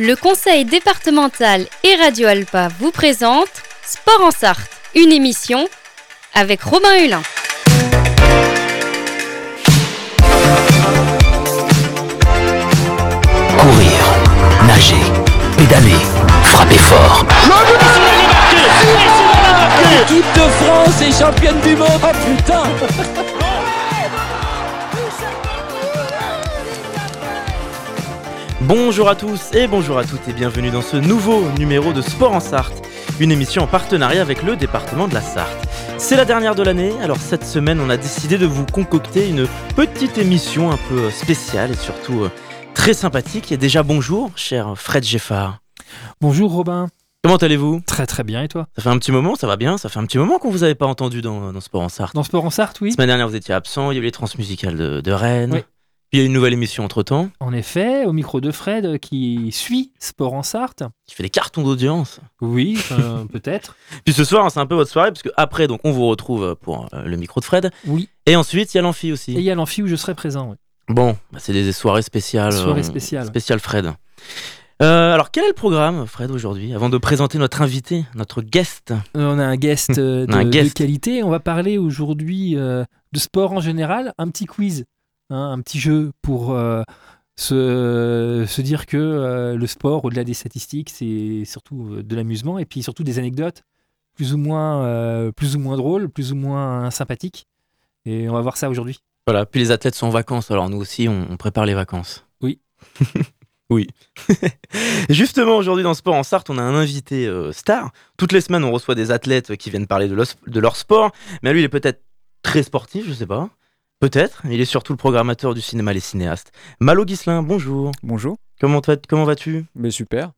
Le conseil départemental et Radio Alpa vous présente Sport en Sarthe, une émission avec Robin Hulin. Courir, nager, pédaler, frapper fort. L'équipe de France est championne du monde. Oh putain Bonjour à tous et bonjour à toutes et bienvenue dans ce nouveau numéro de Sport en Sarthe, une émission en partenariat avec le département de la Sarthe. C'est la dernière de l'année, alors cette semaine on a décidé de vous concocter une petite émission un peu spéciale et surtout euh, très sympathique. Et déjà bonjour, cher Fred Geffard. Bonjour Robin. Comment allez-vous? Très très bien et toi? Ça fait un petit moment, ça va bien? Ça fait un petit moment qu'on vous avait pas entendu dans, dans Sport en Sarthe. Dans Sport en Sarthe, oui. La semaine dernière vous étiez absent, il y a eu les transmusicales de, de Rennes. Oui. Puis il y a une nouvelle émission entre temps En effet, au micro de Fred euh, qui suit Sport en Sarthe. qui fait des cartons d'audience. Oui, euh, peut-être. Puis ce soir, c'est un peu votre soirée, parce que après, donc, on vous retrouve pour euh, le micro de Fred. Oui. Et ensuite, il y a l'amphi Et aussi. il y a l'amphi où je serai présent. oui. Bon, bah, c'est des soirées spéciales. Soirée euh, spéciale. Spéciale Fred. Euh, alors, quel est le programme, Fred, aujourd'hui Avant de présenter notre invité, notre guest? Euh, On a un guest, euh, un de, guest. de qualité. On va parler aujourd'hui euh, de sport en général. Un petit quiz, hein, un petit jeu pour euh, se, se dire que euh, le sport, au-delà des statistiques, c'est surtout euh, de l'amusement et puis surtout des anecdotes plus ou moins, euh, plus ou moins drôles, plus ou moins sympathiques. Et on va voir ça aujourd'hui. Voilà, puis les athlètes sont en vacances, alors nous aussi, on, on prépare les vacances. Oui. oui. Justement, aujourd'hui, dans Sport en Sarthe, on a un invité euh, star. Toutes les semaines, on reçoit des athlètes qui viennent parler de, leur- de leur sport. Mais lui, il est peut-être très sportif, je sais pas. Peut-être. Il est surtout le programmateur du cinéma Les Cinéastes. Malo Guislin, bonjour. Bonjour, Comment, comment vas-tu? Mais super.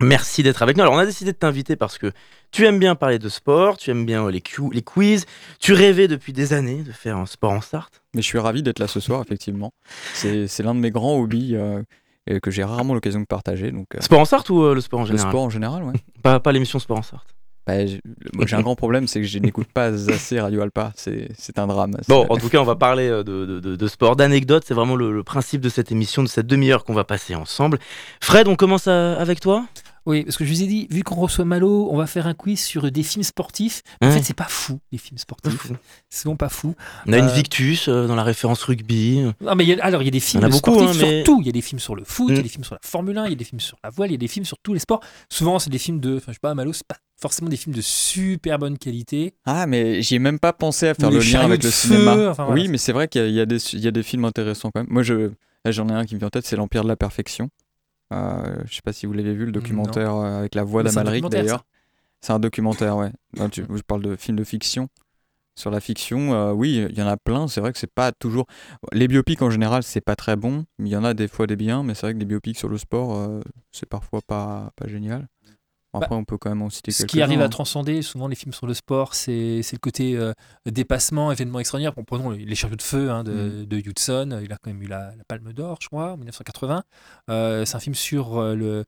Merci d'être avec nous. Alors, on a décidé de t'inviter parce que tu aimes bien parler de sport, tu aimes bien les, les quiz, tu rêvais depuis des années de faire un sport en Sarthe. Mais je suis ravi d'être là ce soir, effectivement. C'est l'un de mes grands hobbies euh, et que j'ai rarement l'occasion de partager. Donc, euh, Sport en Sarthe ou euh, le sport en le général? sport en général, ouais. Pas, pas l'émission Sport en Sarthe. Bah, j'ai moi, j'ai un grand problème, c'est que je n'écoute pas assez Radio Alpa. C'est un drame. Bon, en tout cas, on va parler euh, de, de- de- de sport, d'anecdotes. C'est vraiment le, le principe de cette émission, de cette demi-heure qu'on va passer ensemble. Fred, on commence à- avec toi? Oui, parce que je vous ai dit, vu qu'on reçoit Malo, on va faire un quiz sur des films sportifs. En Ouais. fait, c'est pas fou, les films sportifs. C'est vraiment pas fou. On a une Euh, Victus euh, dans la référence rugby. Non, mais il y a- alors, il y a des films Il y en a beaucoup, sportifs hein, mais- sur tout. Il y a des films sur le foot, il y Mm. a des films sur la Formule 1, il y a des films sur la voile, il y a des films sur tous les sports. Souvent, c'est des films de. Enfin, je sais pas, Malo, c'est pas forcément des films de super bonne qualité. Ah, mais j'y ai même pas pensé à faire le lien avec de le feu, cinéma. enfin, voilà. Oui, mais c'est vrai qu'il y, a- y des- il y a des films intéressants quand même. Moi, je, j'en ai un qui me vient en tête, c'est L'Empire de la Perfection. Euh, je sais pas si vous l'avez vu, le documentaire euh, avec la voix d'Amalric d'ailleurs. C'est un documentaire, ouais. Là, tu- je parle de film de fiction. Sur la fiction, euh, oui, il y en a plein. C'est vrai que c'est pas toujours. Les biopics en général, c'est pas très bon. Il y en a des fois des biens, mais c'est vrai que les biopics sur le sport, euh, c'est parfois pas, pas génial. Après, on peut quand même en citer Ce qui arrive à hein. transcender, souvent, les films sur le sport, c'est le côté euh, dépassement, événement extraordinaire. Bon, prenons les, les chariots de feu hein, de, de Hudson. Il a quand même eu la, la Palme d'Or, je crois, en 1980. Euh, c'est un film sur euh, le.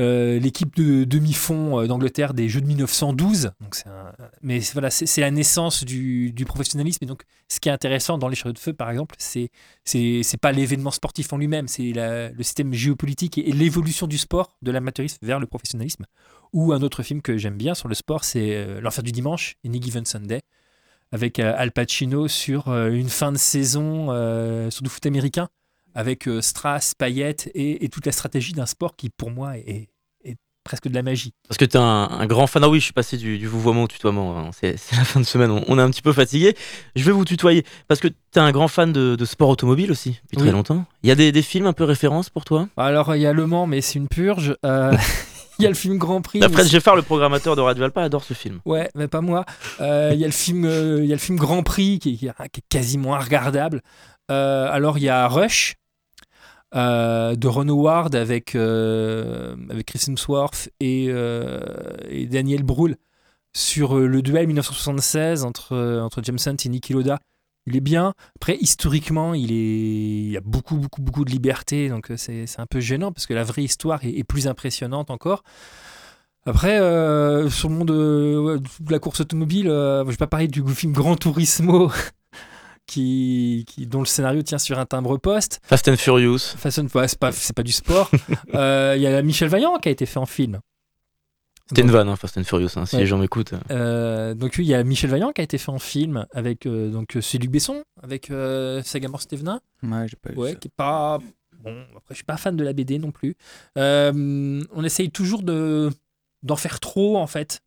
Euh, l'équipe de demi-fond euh, d'Angleterre des Jeux de 1912. Donc un- mais voilà, c'est la naissance du, du professionnalisme. Et donc, ce qui est intéressant dans les chariots de feu, par exemple, c'est c'est pas l'événement sportif en lui-même, c'est le système géopolitique et, l'évolution du sport, de l'amateurisme vers le professionnalisme. Ou un autre film que j'aime bien sur le sport, c'est euh, L'Enfer du dimanche, Any Given Sunday, avec Al Pacino sur une fin de saison sur du foot américain, avec euh, Strass, Payet et, et toute la stratégie d'un sport qui, pour moi, est, est presque de la magie. Parce que tu es un, un grand fan. Ah oui, je suis passé du, du vouvoiement au tutoiement. hein. C'est la fin de semaine, on, on est un petit peu fatigué. Je vais vous tutoyer. Parce que tu es un grand fan de, de sport automobile aussi, depuis Oui. très longtemps. Il y a des, des films un peu références pour toi? Alors, il y a Le Mans, mais c'est une purge. Euh, Il y a le film Grand Prix. Fred Geffard, le programmateur de Radio Alpa, adore ce film. Ouais, mais pas moi. Euh, Il y a le film, euh, il y a le film Grand Prix qui, est- qui est qui est quasiment regardable. Euh, alors il y a Rush euh, de Ron Howard avec euh, avec Chris Hemsworth et, euh, et Daniel Brühl sur euh, le duel 1976 entre entre James Hunt et Niki Lauda. Il est bien. Après, historiquement, il, est... il y a beaucoup, beaucoup, beaucoup de liberté, donc c'est un peu gênant parce que la vraie histoire est, plus impressionnante encore. Après, sur le monde ouais, de la course automobile, je vais pas parler du film Gran Turismo qui, qui- dont le scénario tient sur un timbre-poste. Fast and Furious. Ouais, c'est pas, c'est pas du sport. Euh, Il y a Michel Vaillant qui a été fait en film. C'était une vanne, hein, Fast and Furious, hein, si Ouais. les gens m'écoutent. Euh, donc oui, il y a Michel Vaillant qui a été fait en film avec euh, donc c'est Luc Besson avec euh, Sagamore Stevenin, Ouais, j'ai pas eu ouais, ça. qui est pas bon. Après, je suis pas fan de la BD non plus. Euh, on essaye toujours de d'en faire trop en fait.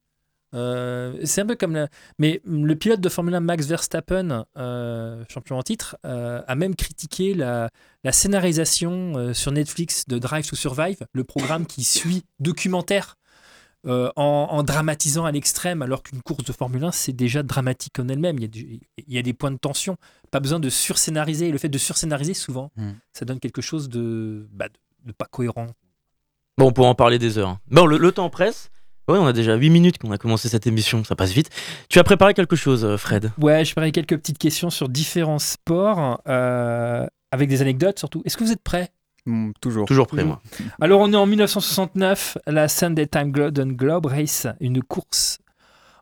Euh, c'est un peu comme la- mais le pilote de Formule 1 Max Verstappen, euh, champion en titre, euh, a même critiqué la, la scénarisation euh, sur Netflix de Drive to Survive, le programme qui suit documentaire euh, en, en dramatisant à l'extrême, alors qu'une course de Formule 1, c'est déjà dramatique en elle-même. Il y, a du- il y a des points de tension. Pas besoin de surscénariser. Et le fait de surscénariser, souvent, Hmm. ça donne quelque chose de, bah, de, de pas cohérent. Bon, on pourra en parler des heures. hein. Bon, le, le temps presse. Ouais, on a déjà 8 minutes qu'on a commencé cette émission, ça passe vite. Tu as préparé quelque chose, euh, Fred? Ouais, je ferai quelques petites questions sur différents sports, euh, avec des anecdotes surtout. Est-ce que vous êtes prêts? Mm, toujours. Toujours prêt, moi. Alors, on est en 1969, la Sunday Time Golden Globe Race, une course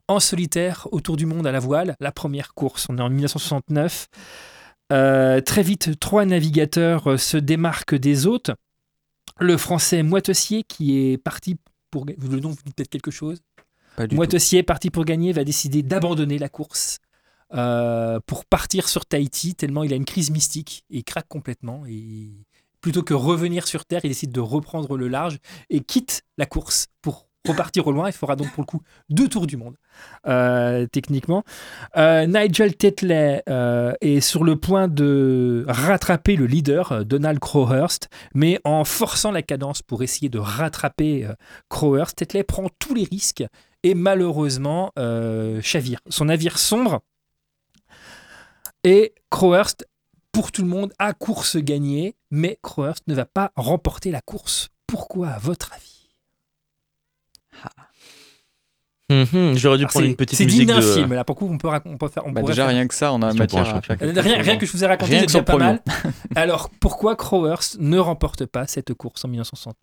en solitaire autour du monde à la voile. La première course, on est en 1969. Euh, très vite, trois navigateurs se démarquent des autres. Le français Moitessier, qui est parti pour. Le nom vous dit peut-être quelque chose. Moitessier, parti pour gagner, va décider d'abandonner la course euh, pour partir sur Tahiti, tellement il a une crise mystique et il craque complètement. Et plutôt que revenir sur Terre, il décide de reprendre le large et quitte la course pour repartir au loin. Il fera donc pour le coup deux tours du monde, euh, techniquement. Euh, Nigel Tetley euh, est sur le point de rattraper le leader, Donald Crowhurst, mais en forçant la cadence pour essayer de rattraper Crowhurst, Tetley prend tous les risques et malheureusement chavire. Son navire sombre et Crowhurst, pour tout le monde, a course gagnée, mais Crowhurst ne va pas remporter la course. Pourquoi, à votre avis? Mhm, J'aurais dû Alors, prendre C'est une petite c'est musique digne d'un de... film, là, pour coup, on peut, rac- on peut faire. On Bah, déjà, faire- rien que ça, on a matière à faire. Euh, Rien, rien que je vous ai raconté, c'est déjà pas mal. Alors, pourquoi Crowhurst ne remporte pas cette course en 1969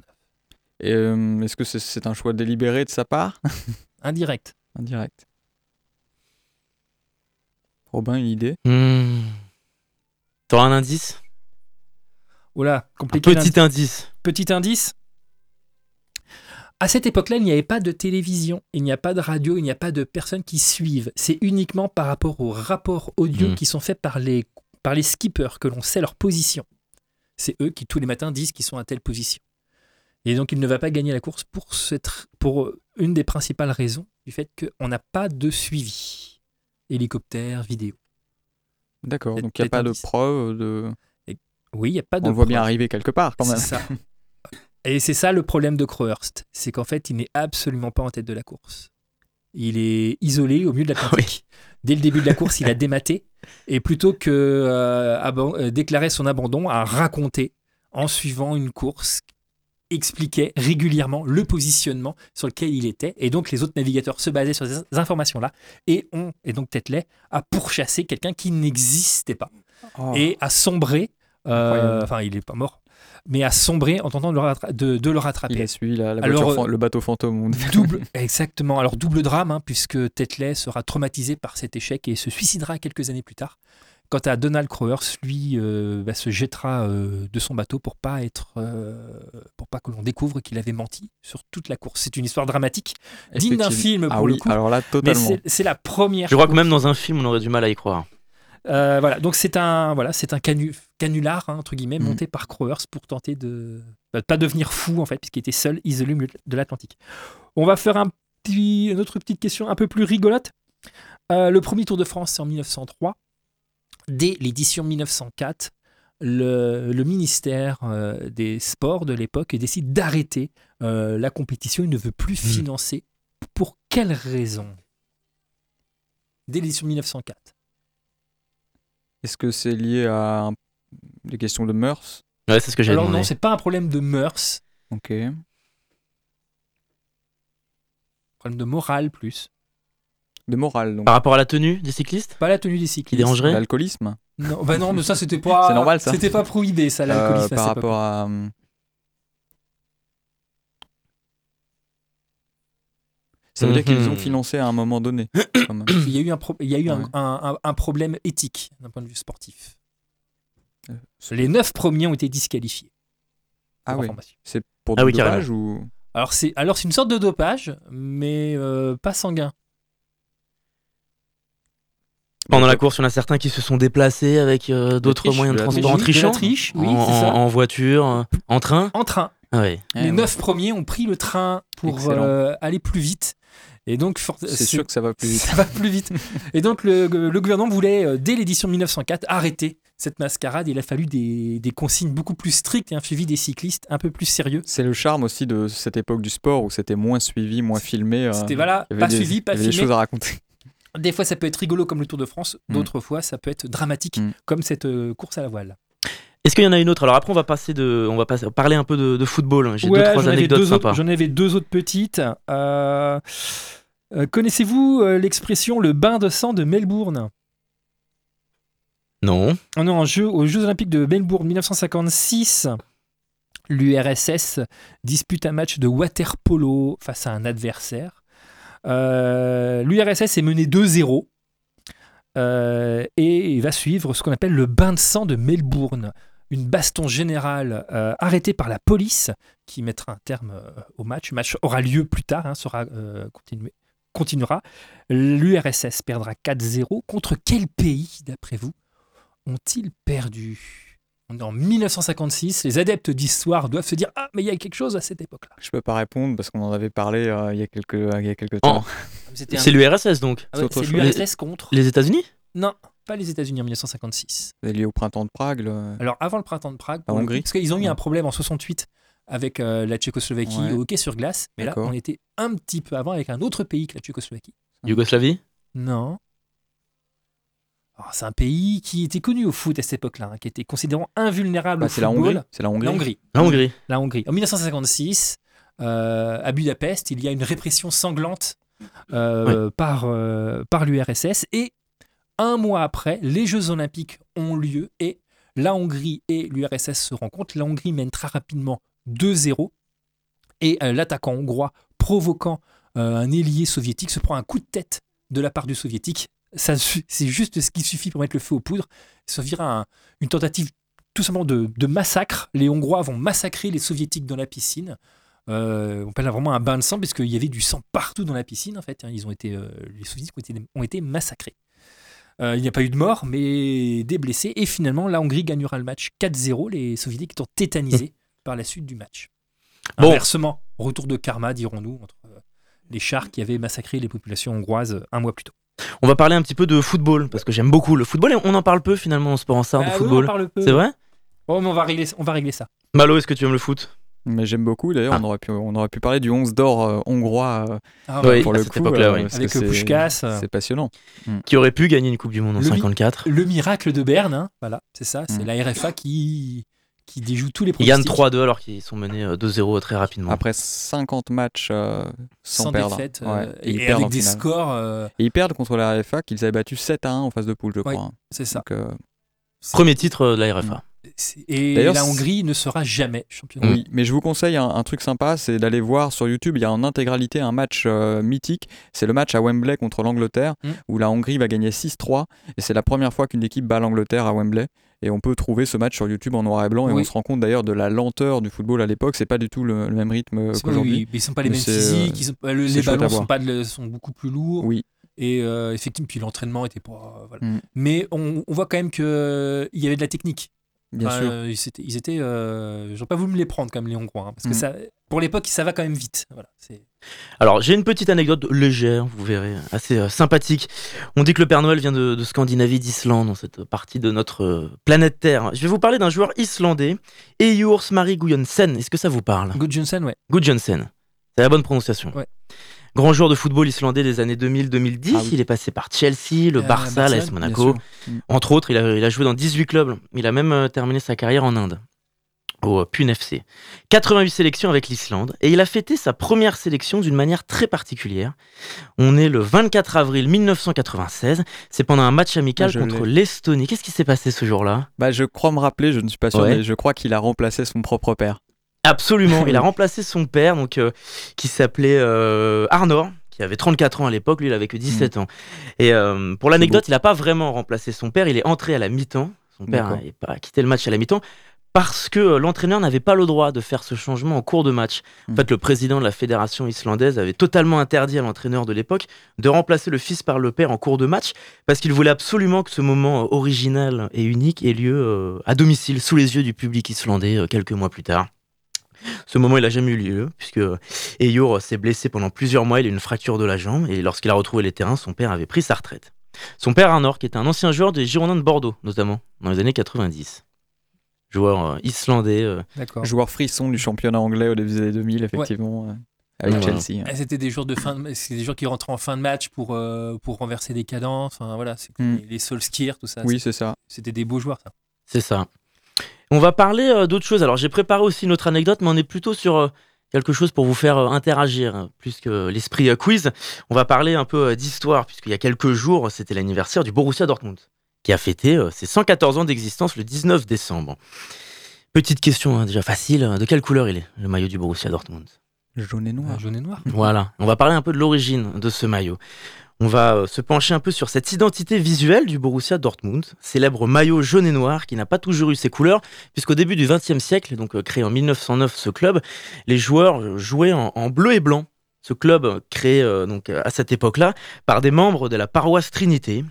Et, euh, Est-ce que c'est c'est un choix délibéré de sa part? Indirect. Indirect. Robin, une idée? Hmm. T'auras un indice? Oh là, Un compliqué. petit indice. Petit indice? À cette époque-là, il n'y avait pas de télévision, il n'y a pas de radio, il n'y a pas de personnes qui suivent. C'est uniquement par rapport aux rapports audio Mm. qui sont faits par les, par les skippers que l'on sait leur position. C'est eux qui tous les matins disent qu'ils sont à telle position. Et donc il ne va pas gagner la course pour, cette, pour une des principales raisons du fait qu'on n'a pas de suivi. Hélicoptère, vidéo. D'accord, donc il n'y a pas de preuve de... Oui, il n'y a pas de On le voit bien arriver quelque part quand même. C'est ça. Et c'est ça le problème de Crowhurst, c'est qu'en fait, il n'est absolument pas en tête de la course. Il est isolé au milieu de l'Atlantique. Dès le début de la course, il a dématé et plutôt que euh, euh, déclarer son abandon, a raconté en suivant une course expliquait régulièrement le positionnement sur lequel il était et donc les autres navigateurs se basaient sur ces informations-là et on et donc Tetley a pourchassé quelqu'un qui n'existait pas Oh. et a sombré. euh, enfin, il est pas mort, mais a sombré en tentant de le, rattra- de, de le Il rattraper. a suivi la, la Alors, voiture euh, le bateau fantôme. on- Double, exactement. Alors double drame, hein, puisque Tetley sera traumatisé par cet échec et se suicidera quelques années plus tard. Quant à Donald Crowers, lui, euh, bah, se jettera euh, de son bateau pour pas être, euh, pour pas que l'on découvre qu'il avait menti sur toute la course. C'est une histoire dramatique, digne d'un film Ah pour oui, le coup. alors là, totalement. c'est- la première. Je crois que même dans un film, on aurait du mal à y croire. Euh, voilà, donc c'est un voilà, c'est un canu- canular hein, entre guillemets Mhm. monté par Crowers pour tenter de bah, de pas devenir fou en fait puisqu'il était seul isolé de l'Atlantique. On va faire un petit une autre petite question un peu plus rigolote. Euh, le premier Tour de France c'est en 1903. Dès l'édition 1904, le, le ministère euh, des Sports de l'époque décide d'arrêter la compétition. Il ne veut plus Mhm. financer. Pour quelle raison? Dès l'édition 1904. Est-ce que c'est lié à un- des questions de mœurs? Ouais, c'est ce que j'ai Alors demandé. non, c'est pas un problème de mœurs, Ok. problème de morale plus. De morale, donc. Par rapport à la tenue des cyclistes? Pas la tenue des Qui cyclistes. dérangerait? L'alcoolisme? Non, bah non, mais ça c'était pas. C'est normal, ça. C'était pas prohibé ça, l'alcoolisme. Euh, à Par cette rapport à. hum, Ça veut dire qu'ils Mhm. ont financé à un moment donné. Il y a eu un, pro- il y a eu un, Ouais. un- un- un problème éthique d'un point de vue sportif. Euh, Les neuf premiers ont été disqualifiés. Ah oui, c'est pour Ah du oui, dopage ou? Alors c'est alors c'est une sorte de dopage, mais euh, pas sanguin. Pendant la course, il y en a certains qui se sont déplacés avec euh, d'autres moyens de transport en triche. De la trichant. triche, oui, en, ça. voiture, en train. En train, Ah. Eh les ouais. neuf premiers ont pris le train pour euh, aller plus vite. Et donc C'est sûr que ça va plus vite. ça va plus vite. Et donc le, le gouvernement voulait, euh, dès l'édition 1904, arrêter cette mascarade. Il a fallu des, des consignes beaucoup plus strictes et un suivi des cyclistes un peu plus sérieux. C'est le charme aussi de cette époque du sport où c'était moins suivi, moins filmé. euh, C'était voilà, pas des- suivi, pas il y avait des choses à raconter. Des fois, ça peut être rigolo comme le Tour de France. Mm. D'autres fois, ça peut être dramatique Mm. comme cette euh, course à la voile. Est-ce qu'il y en a une autre? Alors après, on va passer de, on va passer- parler un peu de, de football. J'ai Ouais, deux trois j'en avais anecdotes deux sympas. autres- J'en avais deux autres petites. Euh, euh, Connaissez-vous euh, l'expression le bain de sang de Melbourne? Non. Ah non, en jeu, aux Jeux Olympiques de Melbourne 1956, l'URSS dispute un match de water polo face à un adversaire. Euh, L'URSS est menée 2-0 euh, et il va suivre ce qu'on appelle le bain de sang de Melbourne. Une baston générale euh, arrêtée par la police qui mettra un terme euh, au match. Le match aura lieu plus tard, hein, sera euh, continué- continuera. L'URSS perdra 4-0. Contre quel pays, d'après vous, ont-ils perdu? On est en 1956. Les adeptes d'histoire doivent se dire Ah, mais il y a quelque chose à cette époque-là. Je peux pas répondre parce qu'on en avait parlé euh, il y a quelques, il y a quelques Oh. temps. Un- C'est l'URSS donc. Ah ouais, c'est l'URSS contre. Les États-Unis? Non, pas les États-Unis en 1956. C'est lié au printemps de Prague. le- Alors avant le printemps de Prague, La Hongrie parce qu'ils ont eu Ouais. un problème en 68 avec euh, la Tchécoslovaquie Ouais. au hockey sur glace, mais là on était un petit peu avant avec un autre pays que la Tchécoslovaquie. Yougoslavie? Non. Oh, c'est un pays qui était connu au foot à cette époque-là, hein, qui était considéré invulnérable Bah, au c'est la football? Hongrie. C'est la Hongrie? La Hongrie. La Hongrie. La Hongrie. En 1956, euh, à Budapest, il y a une répression sanglante euh, par, euh, par l'URSS. Et un mois après, les Jeux Olympiques ont lieu et la Hongrie et l'URSS se rencontrent. La Hongrie mène très rapidement 2-0. Et euh, l'attaquant hongrois, provoquant euh, un ailier soviétique, se prend un coup de tête de la part du soviétique. C'est juste ce qui suffit pour mettre le feu aux poudres. Vira un- une tentative tout simplement de, massacre. Les Hongrois vont massacrer les Soviétiques dans la piscine. Euh, on ça vraiment un bain de sang parce qu'il y avait du sang partout dans la piscine en fait. hein. Euh, les Soviétiques ont été, massacrés. Il n'y a pas eu de mort, mais des blessés. Et finalement, la Hongrie gagnera le match 4-0. Les Soviétiques étant tétanisés par la suite du match. Bon. Inversement, retour de karma, dirons-nous, entre euh, les chars qui avaient massacré les populations hongroises euh, un mois plus tôt. On va parler un petit peu de football parce que j'aime beaucoup le football et on en parle peu finalement en sport en sarde Ah de oui, on en football. parle peu. C'est vrai? Oh, mais on va régler, on va régler ça. Malo, est-ce que tu aimes le foot? Mais j'aime beaucoup. D'ailleurs, Ah. on, aurait pu, on aurait pu parler du 11 d'or euh, hongrois euh, Ah, Oui. pour à le coup. oui. Avec que c'est- Puskás, euh. C'est passionnant. Qui aurait pu gagner une Coupe du Monde en Le mi- 54 Le miracle de Berne, hein, voilà, c'est ça, c'est Mm. la RFA qui, qui déjoue tous les Ils gagnent pronostics 3-2 alors qu'ils sont menés euh, 2-0 très rapidement. Après 50 matchs euh, sans, sans perdre. défaite Ouais. euh, Et, et, ils perdent avec des finale. scores, euh, Et ils perdent contre la RFA qu'ils avaient battu 7 à 1 en phase de poule, je crois. hein. c'est ça. Donc, euh, Premier titre euh, de la RFA. C'est- Et la Hongrie ne sera jamais championne. Mm. Oui, mais je vous conseille un, un truc sympa, c'est d'aller voir sur YouTube, il y a en intégralité un match euh, mythique, c'est le match à Wembley contre l'Angleterre, Mm. où la Hongrie va gagner 6-3, et c'est la première fois qu'une équipe bat l'Angleterre à Wembley, et on peut trouver ce match sur YouTube en noir et blanc, et Oui. on se rend compte d'ailleurs de la lenteur du football à l'époque, c'est pas du tout le, le même rythme euh, qu'aujourd'hui. oui, mais ils sont pas les mêmes physiques, euh, sont le- les ballons sont, pas de- sont beaucoup plus lourds. Oui, Et euh, effectivement, puis l'entraînement était pas. euh, voilà. Mm. Mais on, on voit quand même qu'il y avait de la technique. Bien Enfin, sûr. euh, ils étaient. Ils étaient euh, J'aurais pas voulu me les prendre comme les Hongrois. hein, parce que Mm. ça, pour l'époque, ça va quand même vite. Voilà, Alors j'ai une petite anecdote légère, vous verrez, assez euh, sympathique. On dit que le Père Noël vient de, de Scandinavie, d'Islande, dans cette partie de notre euh, planète Terre. Je vais vous parler d'un joueur islandais, Eyjurs Marie Gudjonsen. Est-ce que ça vous parle? Good Johnson, ouais. Gudjonsen, c'est la bonne prononciation. Ouais. Grand joueur de football islandais des années 2000-2010, Ah oui. il est passé par Chelsea, le Euh, Barça, l'AS Monaco. Entre autres, il a, il a joué dans 18 clubs. Il a même euh, terminé sa carrière en Inde, au euh, Pune FC. 88 sélections avec l'Islande. Et il a fêté sa première sélection d'une manière très particulière. On est le 24 avril 1996. C'est pendant un match amical Ah, je contre l'Estonie. Qu'est-ce qui s'est passé ce jour-là? Bah, je crois me rappeler, je ne suis pas sûr, Ouais. mais je crois qu'il a remplacé son propre père. Absolument. il a remplacé son père, donc, euh, qui s'appelait euh, Arnor, qui avait 34 ans à l'époque, lui il avait que 17 ans. Et euh, pour l'anecdote, il n'a pas vraiment remplacé son père, il est entré à la mi-temps. Son père n'a pas quitté le match à la mi-temps parce que l'entraîneur n'avait pas le droit de faire ce changement en cours de match. En Mm. fait, le président de la fédération islandaise avait totalement interdit à l'entraîneur de l'époque de remplacer le fils par le père en cours de match parce qu'il voulait absolument que ce moment original et unique ait lieu à domicile, sous les yeux du public islandais, quelques mois plus tard. Ce moment, il n'a jamais eu lieu, puisque Eyur s'est blessé pendant plusieurs mois, il a eu une fracture de la jambe, et lorsqu'il a retrouvé les terrains, son père avait pris sa retraite. Son père Arnor, qui était un ancien joueur des Girondins de Bordeaux, notamment, dans les années 90. Joueur euh, islandais. euh, D'accord. Joueur frisson du championnat anglais au début des années 2000, effectivement, euh, avec Ouais, voilà. Chelsea. hein. Ah, C'était des joueurs de fin de... c'est des joueurs qui rentraient en fin de match pour, euh, pour renverser des cadences. Enfin, voilà, c'est Mm. les, les Solskjaer, tout ça. Oui, c'est ça. C'était des beaux joueurs, ça. C'est ça. On va parler euh, d'autre chose. Alors, j'ai préparé aussi une autre anecdote, mais on est plutôt sur euh, quelque chose pour vous faire euh, interagir, hein, plus que l'esprit euh, quiz. On va parler un peu euh, d'histoire, puisqu'il y a quelques jours, c'était l'anniversaire du Borussia Dortmund, qui a fêté euh, ses 114 ans d'existence le 19 décembre. Petite question, hein, déjà facile. De quelle couleur il est, le maillot du Borussia Dortmund? Jaune et noir. Un jaune et noir. Voilà, on va parler un peu de l'origine de ce maillot. On va euh, se pencher un peu sur cette identité visuelle du Borussia Dortmund, célèbre maillot jaune et noir qui n'a pas toujours eu ses couleurs, puisqu'au début du XXe siècle, donc euh, créé en 1909 ce club, les joueurs euh, jouaient en, bleu et blanc. Ce club créé donc à cette époque-là par des membres de la paroisse Trinité.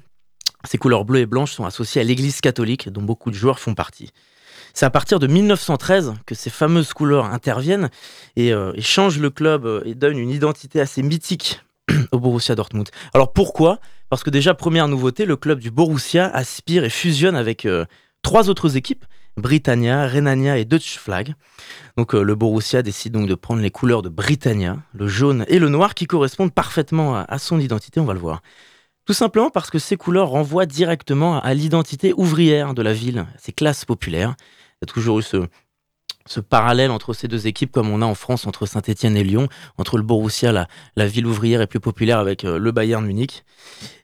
Ces couleurs bleues et blanches sont associées à l'Église catholique, dont beaucoup de joueurs font partie. C'est à partir de 1913 que ces fameuses couleurs interviennent et, et changent le club et donnent une identité assez mythique au Borussia Dortmund. Alors pourquoi? Parce que déjà, première nouveauté, le club du Borussia aspire et fusionne avec euh, trois autres équipes, Britannia, Rhenania et Deutsche Flag. Donc euh, le Borussia décide donc de prendre les couleurs de Britannia, le jaune et le noir, qui correspondent parfaitement à, à son identité, on va le voir. Tout simplement parce que ces couleurs renvoient directement à l'identité ouvrière de la ville, ces classes populaires. Il y a toujours eu ce, ce parallèle entre ces deux équipes, comme on a en France entre Saint-Etienne et Lyon, entre le Borussia, la, la ville ouvrière est plus populaire avec euh, le Bayern Munich.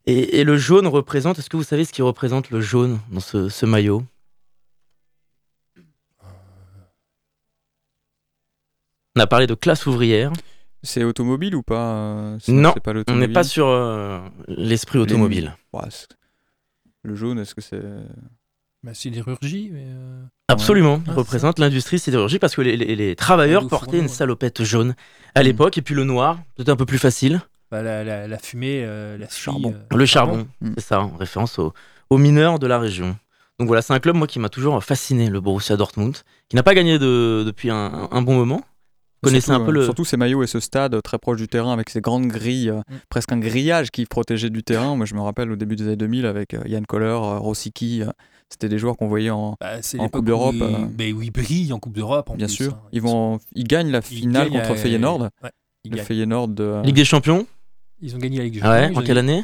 Et, et le jaune représente, est-ce que vous savez ce qui représente le jaune dans ce, ce maillot? On a parlé de classe ouvrière, C'est automobile ou pas? Non, pas on n'est pas sur euh, l'esprit automobile. Le jaune, est-ce que c'est. Bah, sidérurgie, mais. euh, Absolument, Ah, représente l'industrie sidérurgique parce que les, les- les travailleurs portaient fourneau, une ouais. salopette jaune à Mm. l'époque, et puis le noir, c'était un peu plus facile. bah, la, la, la fumée, euh, la Charbon. euh, Le charbon, Mm. c'est ça, en référence aux, aux mineurs de la région. Donc voilà, c'est un club moi qui m'a toujours fasciné, le Borussia Dortmund, qui n'a pas gagné de, depuis un, un bon moment. Connaissez Surtout, un peu euh, le. Surtout ces maillots et ce stade euh, très proche du terrain avec ces grandes grilles, euh, Mm. presque un grillage qui protégeait du terrain. Moi, je me rappelle au début des années 2000 avec Yann Koller, euh, C'était des joueurs qu'on voyait en. bah, En Coupe d'Europe, bah, où ils brillent en Coupe d'Europe. en Bien plus, sûr. hein. Ils, vont, ils gagnent la finale gagnent, contre euh, Feyenoord. ouais, ils, Le. Feyenoord de. Ligue des Champions Ils ont gagné la Ligue des Ah ouais, Champions, En ils quelle année?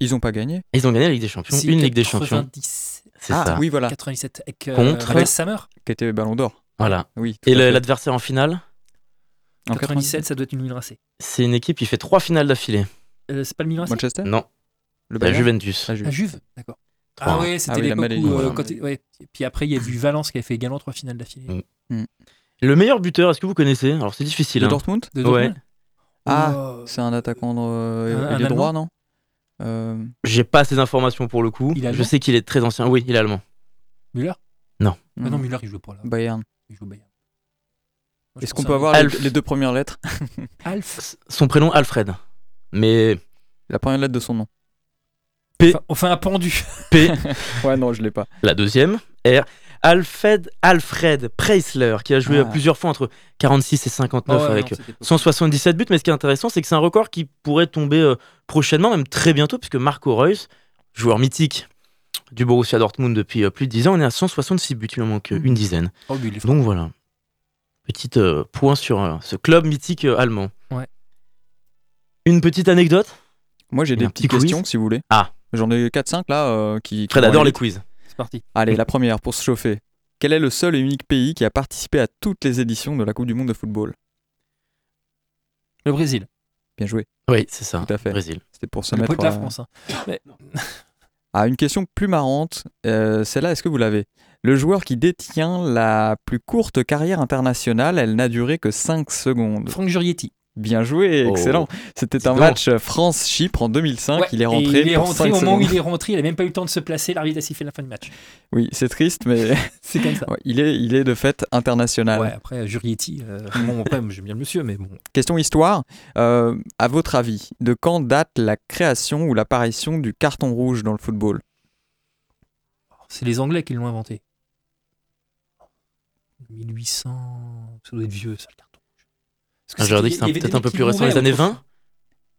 Ils ont pas gagné. Ils ont gagné la Ligue des Champions, une Ligue des Champions. 90, C'est ah ça. oui, voilà. 97 avec euh, Contre Wes Sammer. Qui était Ballon d'Or. Voilà. Oui. Et l'adversaire en finale, En 97, ça doit être une Milan AC. c'est une équipe qui fait trois finales d'affilée. Euh, c'est pas le Milan AC Manchester? Non, Le la Juventus. La Juve. La Juve, d'accord. Ah ouais, c'était Ah oui, la l'époque où. euh, voilà. quand il- ouais. Et Puis après, il y a eu Valence qui a fait également trois finales d'affilée. Mm. Le meilleur buteur, est-ce que vous connaissez? Alors c'est difficile. De hein. Dortmund? De Ouais. Ah, Oh, C'est un attaquant de, euh, Un- un ailier droit, non? Euh, J'ai pas ces informations pour le coup. Je sais qu'il est très ancien. Oui, il est allemand. Müller? Hmm. Ah non, Müller, il joue pas là. Bayern. Il joue Bayern. Est-ce qu'on peut avoir les, Alf. les deux premières lettres? Alf Son prénom Alfred. Mais La première lettre de son nom. P. Enfin, on fait un pendu. P, Ouais, non, je l'ai pas. la deuxième, R. Alfred, Alfred Preisler, qui a joué Ah. plusieurs fois entre 46 et 59 Oh, ouais, avec non, c'était pas- 177 buts. Mais ce qui est intéressant, c'est que c'est un record qui pourrait tomber euh, prochainement, même très bientôt, puisque Marco Reus, joueur mythique du Borussia Dortmund depuis euh, plus de 10 ans, on est à 166 buts. Il en manque euh, une dizaine. Oh. Donc voilà. Petit euh, point sur euh, ce club mythique euh, allemand. Ouais. Une petite anecdote? Moi, j'ai Et des un petit petites questions, quiz si vous voulez. Ah. J'en ai 4-5 là euh, qui. qui Fred vont adore aller les vite. quiz. C'est parti. Allez, la première pour se chauffer. Quel est le seul et unique pays qui a participé à toutes les éditions de la Coupe du Monde de football? Le Brésil. Bien joué, Oui, c'est ça. Tout à fait. Brésil. c'était pour se Le mettre. pot de la euh, France. hein. Mais- Ah, une question plus marrante. euh, Celle-là, est-ce que vous l'avez? Le joueur qui détient la plus courte carrière internationale, elle n'a duré que 5 secondes. Franck Jurietti. Bien joué, Oh. excellent. C'était un donc. match France-Chypre en 2005. Ouais, il est rentré. il est rentré au moment où il est rentré, il a même pas eu le temps de se placer, l'arbitre a sifflé la fin du match. Oui, c'est triste, mais C'est comme ça. ouais, il, est, il est de fait international. Ouais, après, Jurietti, euh, bon, j'aime bien le monsieur, mais bon. Question histoire. euh, à votre avis, de quand date la création ou l'apparition du carton rouge dans le football? C'est les Anglais qui l'ont inventé. 1800. Ça doit être vieux, ça, le carton rouge. Parce que Ah, J'aurais dit c'était- que il y c'était avait peut-être un peu plus récent, les années autrefois. 20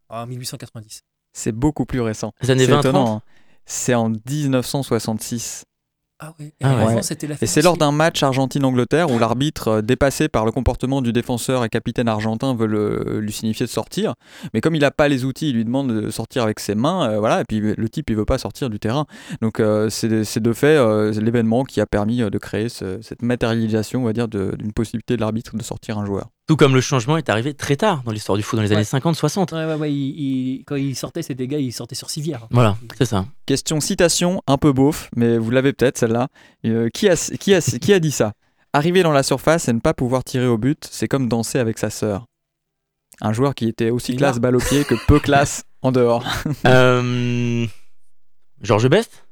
Ah, 1890. C'est beaucoup plus récent. Les années C'est 20, étonnant. 30 hein. C'est en 1966. Ah ouais. Et Ah ouais. avant, c'était la Et c'est lors d'un match Argentine-Angleterre où l'arbitre, euh, dépassé par le comportement du défenseur et capitaine argentin, veut le- lui signifier de sortir. Mais comme il n'a pas les outils, il lui demande de sortir avec ses mains. euh, voilà, et puis le type, il veut pas sortir du terrain. Donc euh, c'est c'est de fait euh, l'événement qui a permis de créer ce- cette matérialisation, on va dire, de- d'une possibilité de l'arbitre de sortir un joueur. Tout comme le changement est arrivé très tard dans l'histoire du foot, dans les Ouais. années 50-60. Ouais, ouais, ouais. il- il- quand il sortait, c'était des gars, ils sortaient sur civière. Voilà, c'est ça. Question citation, un peu beauf, mais vous l'avez peut-être celle-là. Euh, qui, a, qui, a, qui a dit ça? Arriver dans la surface et ne pas pouvoir tirer au but, c'est comme danser avec sa sœur. Un joueur qui était aussi classe balle au pied que peu classe en dehors. Euh, Georges Best?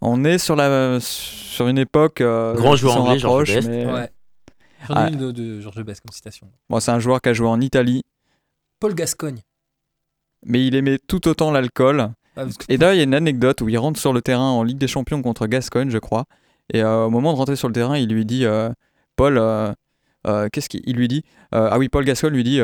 On est sur, la, sur une époque. euh, Grand joueur anglais, Georges Best. mais- Ouais. J'en Ah. ai une de, de Georges Best comme citation. Bon, c'est un joueur qui a joué en Italie, Paul Gascogne. mais il aimait tout autant l'alcool. Ah, que- Et d'ailleurs, il y a une anecdote où il rentre sur le terrain en Ligue des Champions contre Gascogne, je crois. Et euh, au moment de rentrer sur le terrain, il lui dit euh, Paul, euh, qu'est-ce qu'il il lui dit Ah oui, Paul Gascogne lui dit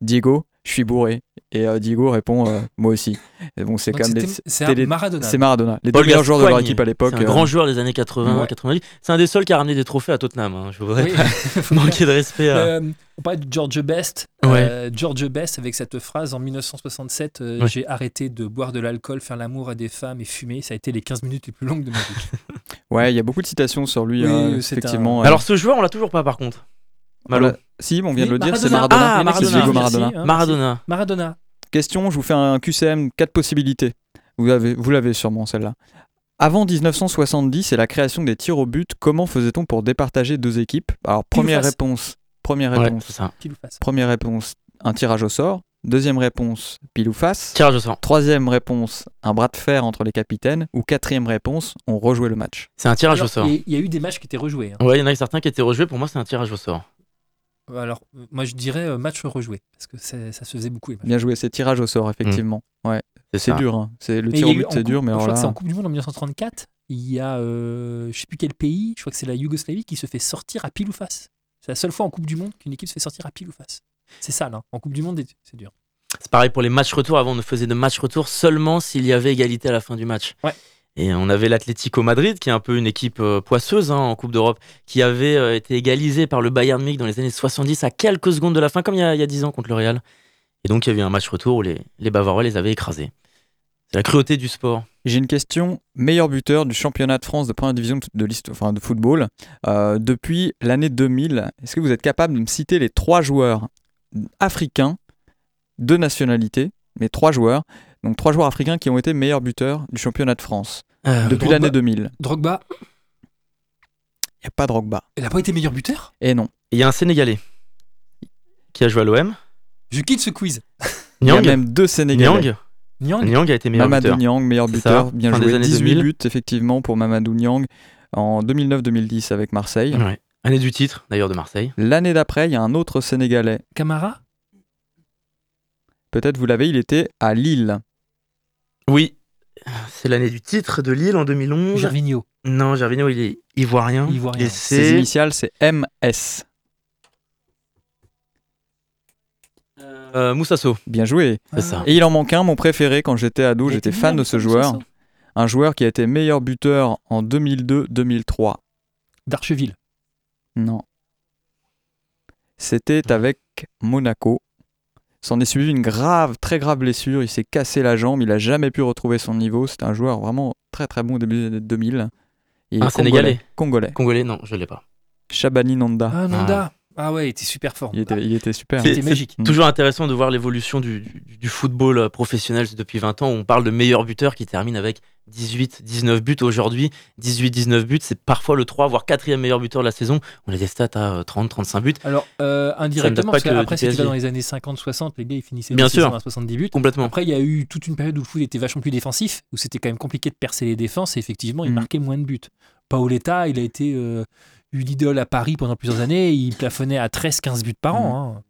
Diego, je suis bourré. Et euh, Diego répond euh, Moi aussi. Et bon, c'est quand même c'est Maradona. c'est Maradona. Les deux meilleurs joueurs de leur équipe à l'époque. Un euh, grand joueur des années 80, Ouais. 90. C'est un des seuls qui a ramené des trophées à Tottenham. hein. Je voudrais Oui. pas manquer de respect à. Euh, on parlait de George Best. Ouais. Euh, George Best avec cette phrase en 1967 euh, Ouais. J'ai arrêté de boire de l'alcool, faire l'amour à des femmes et fumer. Ça a été les 15 minutes les plus longues de ma vie. Ouais, il y a beaucoup de citations sur lui, Oui, c'est effectivement. un- ouais. Alors ce joueur, on l'a toujours pas par contre. Malo. Voilà. Si, on vient de le dire, c'est Maradona. Maradona. Ah, Maradona. Merci, Maradona. hein, Maradona. Maradona. Question, je vous fais un QCM, quatre possibilités. Vous l'avez vous l'avez sûrement celle-là. Avant 1970 et la création des tirs au but, comment faisait-on pour départager deux équipes? Alors première réponse, première réponse, ça. Pile ou face. première réponse, un tirage au sort. Deuxième réponse, pile ou face. Tirage au sort. Troisième réponse, un bras de fer entre les capitaines. Ou quatrième réponse, on rejouait le match. C'est un tirage Alors, au sort. Il y a- il y a eu des matchs qui étaient rejoués. hein. Ouais, il y en a certains qui étaient rejoués. Pour moi, c'est un tirage au sort. Alors, euh, moi je dirais euh, match rejoué. Parce que ça se faisait beaucoup les matchs. Bien joué, c'est tirage au sort effectivement. Ouais, C'est dur. hein. C'est le tir au but, c'est dur, mais je alors crois que c'est là, en Coupe du Monde en 1934. Il y a, euh, je sais plus quel pays, je crois que c'est la Yougoslavie qui se fait sortir à pile ou face. C'est la seule fois en Coupe du Monde qu'une équipe se fait sortir à pile ou face. C'est ça, là. En Coupe du Monde, c'est dur. C'est pareil pour les matchs retour. Avant, on ne faisait de matchs retour seulement s'il y avait égalité à la fin du match. Ouais. Et on avait l'Atlético Madrid, qui est un peu une équipe euh, poisseuse hein, en Coupe d'Europe, qui avait euh, été égalisée par le Bayern Munich dans les années 70 à quelques secondes de la fin, comme il y a, il y a 10 ans contre le Real. Et donc, il y avait un match retour où les, les Bavarois les avaient écrasés. C'est la cruauté du sport. J'ai une question. Meilleur buteur du championnat de France de première division de, de football euh, depuis l'année 2000. Est-ce que vous êtes capable de me citer les trois joueurs africains de nationalité, mais trois joueurs, donc trois joueurs africains qui ont été meilleurs buteurs du championnat de France Euh, depuis l'année 2000 Il Drogba, n'y a pas Drogba. il n'a pas été meilleur buteur? Et non. Il y a un Sénégalais qui a joué à l'OM. Je quitte ce quiz? Il y a Nyang. même deux Sénégalais. Nyang. Nyang Nyang a été meilleur Mamadou buteur. Niang, meilleur buteur, bien fin joué. années 18 2000. buts effectivement pour Mamadou Niang en 2009-2010 avec Marseille. Ouais. Année du titre, d'ailleurs, de Marseille. L'année d'après, il y a un autre Sénégalais. Camara? Peut-être vous l'avez, il était à Lille. Oui, c'est l'année du titre de Lille en 2011. Gervinho. Non, Gervinho, il est ivoirien. Ivoirien. Et Ses c'est. initiales, c'est MS. Euh, Moussasso, Bien joué. c'est ça. Et il en manque un, mon préféré quand j'étais ado, j'étais fan de ce joueur. Un joueur qui a été meilleur buteur en 2002-2003. D'Archeville. Non. C'était avec Monaco. S'en est suivi une grave, très grave blessure. Il s'est cassé la jambe. Il a jamais pu retrouver son niveau. C'était un joueur vraiment très très bon au début des années 2000. Et Un congolais. Sénégalais Congolais. Congolais, non, je l'ai pas. Shabani Nanda. Ah, Nanda. Ah ouais, il était super fort. Il était, il était super. C'est- C'était c'est magique. Toujours intéressant de voir l'évolution du, du- du football euh, professionnel depuis 20 ans. où On parle de meilleur buteur qui termine avec 18, 19 buts aujourd'hui. 18, 19 buts, c'est parfois le 3, voire 4 meilleur buteur de la saison. On a des stats à euh, 30, 35 buts. Alors, euh, indirectement, parce qu'après, PSG. dans les années 50-60, les gars, ils finissaient Bien sûr. à 70 buts. Complètement. Après, il y a eu toute une période où le foot était vachement plus défensif, où c'était quand même compliqué de percer les défenses, et effectivement, il Mhm. marquait moins de buts. Paoletta, il a été euh, une idole à Paris pendant plusieurs années, il plafonnait à 13-15 buts par an. hein.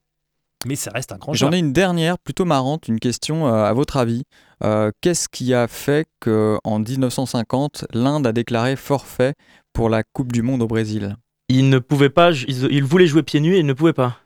Mais ça reste un grand J'en ai une dernière, plutôt marrante, une question euh, à votre avis. Euh, Qu'est-ce qui a fait qu'en 1950, l'Inde a déclaré forfait pour la Coupe du Monde au Brésil? Il ne pouvait pas, ils voulaient jouer pieds nus et ils ne pouvaient pas.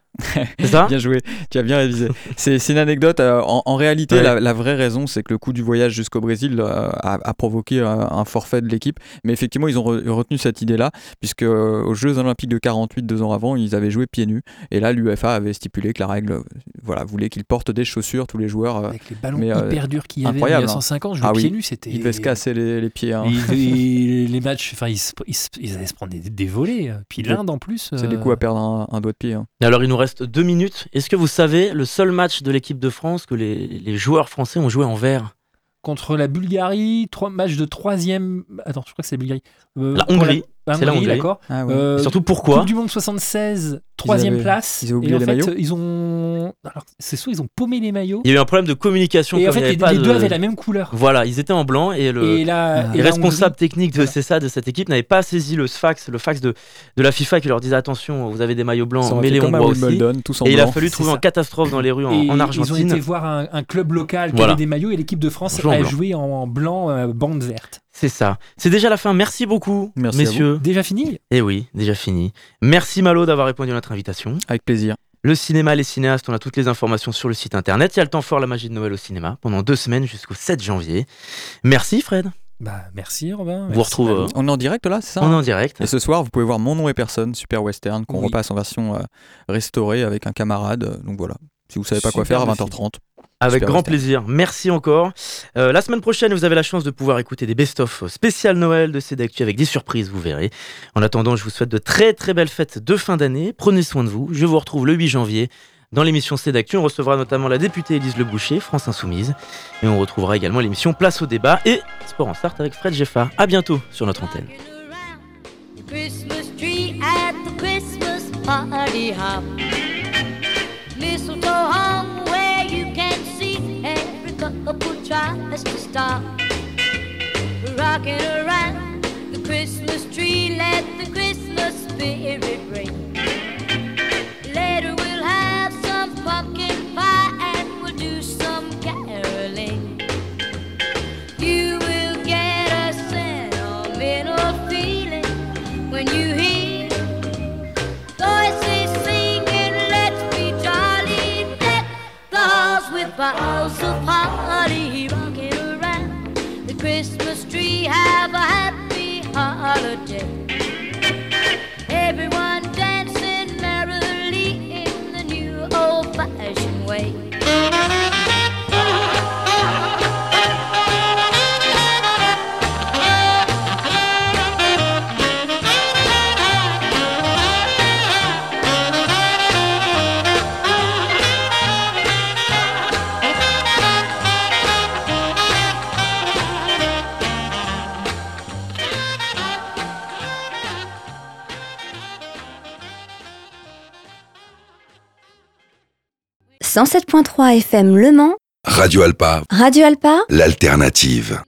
C'est ça Bien joué, tu as bien révisé. C'est une anecdote. euh, en, en réalité, Ouais. la, la vraie raison, c'est que le coût du voyage jusqu'au Brésil euh, a, a provoqué euh, un forfait de l'équipe. Mais effectivement, ils ont re- retenu cette idée-là, puisque euh, aux Jeux Olympiques de 48, deux ans avant, ils avaient joué pieds nus. Et là, l'UEFA avait stipulé que la règle voilà, voulait qu'ils portent des chaussures, tous les joueurs. Avec les ballons mais, euh, hyper durs qu'il y avait en incroyable, hein. 1950, jouer Ah oui. pieds nus, c'était. ils devaient se casser les, les pieds. hein. Et- et les matchs, enfin, ils, allaient se prendre des, des volets. Puis l'Inde en plus. C'est des coups à perdre un, un doigt de pied. hein. Alors il nous reste deux minutes. Est-ce que vous savez le seul match de l'équipe de France que les, les joueurs français ont joué en vert? Contre la Bulgarie, trois matchs de troisième. Attends, je crois que c'est la Bulgarie. Euh, La Hongrie. C'est la Hongrie, d'accord. Ah ouais. Euh, Surtout pourquoi Coupe du Monde 76, troisième avaient- place. ils avaient oublié et en les fait, maillots ils ont. Alors, c'est soit ils ont paumé les maillots. Il y a eu un problème de communication. Et en fait, les, pas les de- deux avaient la même couleur. Voilà, ils étaient en blanc et le Et Ah. la responsables Hongrie- techniques de Voilà. c'est ça de cette équipe n'avaient pas saisi le fax, le fax de, de la FIFA qui leur disait attention, vous avez des maillots blancs, ont mais les Hongrois aussi. Tous en Et il a fallu trouver ça. en catastrophe dans les rues en, en Ils ont Argentine. été voir un, un club local qui Voilà. avait des maillots et l'équipe de France a joué en, blanc, euh, bande verte. C'est ça. C'est déjà la fin. Merci beaucoup, Merci à vous. messieurs. Déjà fini? Et oui, déjà fini. Merci Malo d'avoir répondu à notre invitation. Avec plaisir. Le cinéma, les cinéastes, on a toutes les informations sur le site internet. Il y a le temps fort, la magie de Noël au cinéma, pendant deux semaines jusqu'au 7 janvier. Merci Fred. Bah, merci Robin. On vous Merci, retrouve, Manu. euh, On est en direct là, c'est ça? On est en direct. Et ce soir, vous pouvez voir Mon nom et personne, super western, qu'on Oui. repasse en version euh, restaurée avec un camarade. euh, Donc voilà, si vous savez pas quoi faire à 20h30. Avec grand plaisir. Merci encore. Euh, la semaine prochaine, vous avez la chance de pouvoir écouter des best-of spécial Noël de Cédactu avec des surprises, vous verrez. En attendant, je vous souhaite de très très belles fêtes de fin d'année. Prenez soin de vous. Je vous retrouve le 8 janvier. Dans l'émission Cédactu, on recevra notamment la députée Élise Le Boucher, France Insoumise. Et on retrouvera également l'émission Place au débat et Sport en Start avec Fred Geffard. À bientôt sur notre antenne. Christmas tree at the Christmas party hop. Stop. Rocking around the Christmas tree, let the Christmas spirit ring. Have 107.3 FM Le Mans, Radio Alpa, Radio Alpa, l'alternative.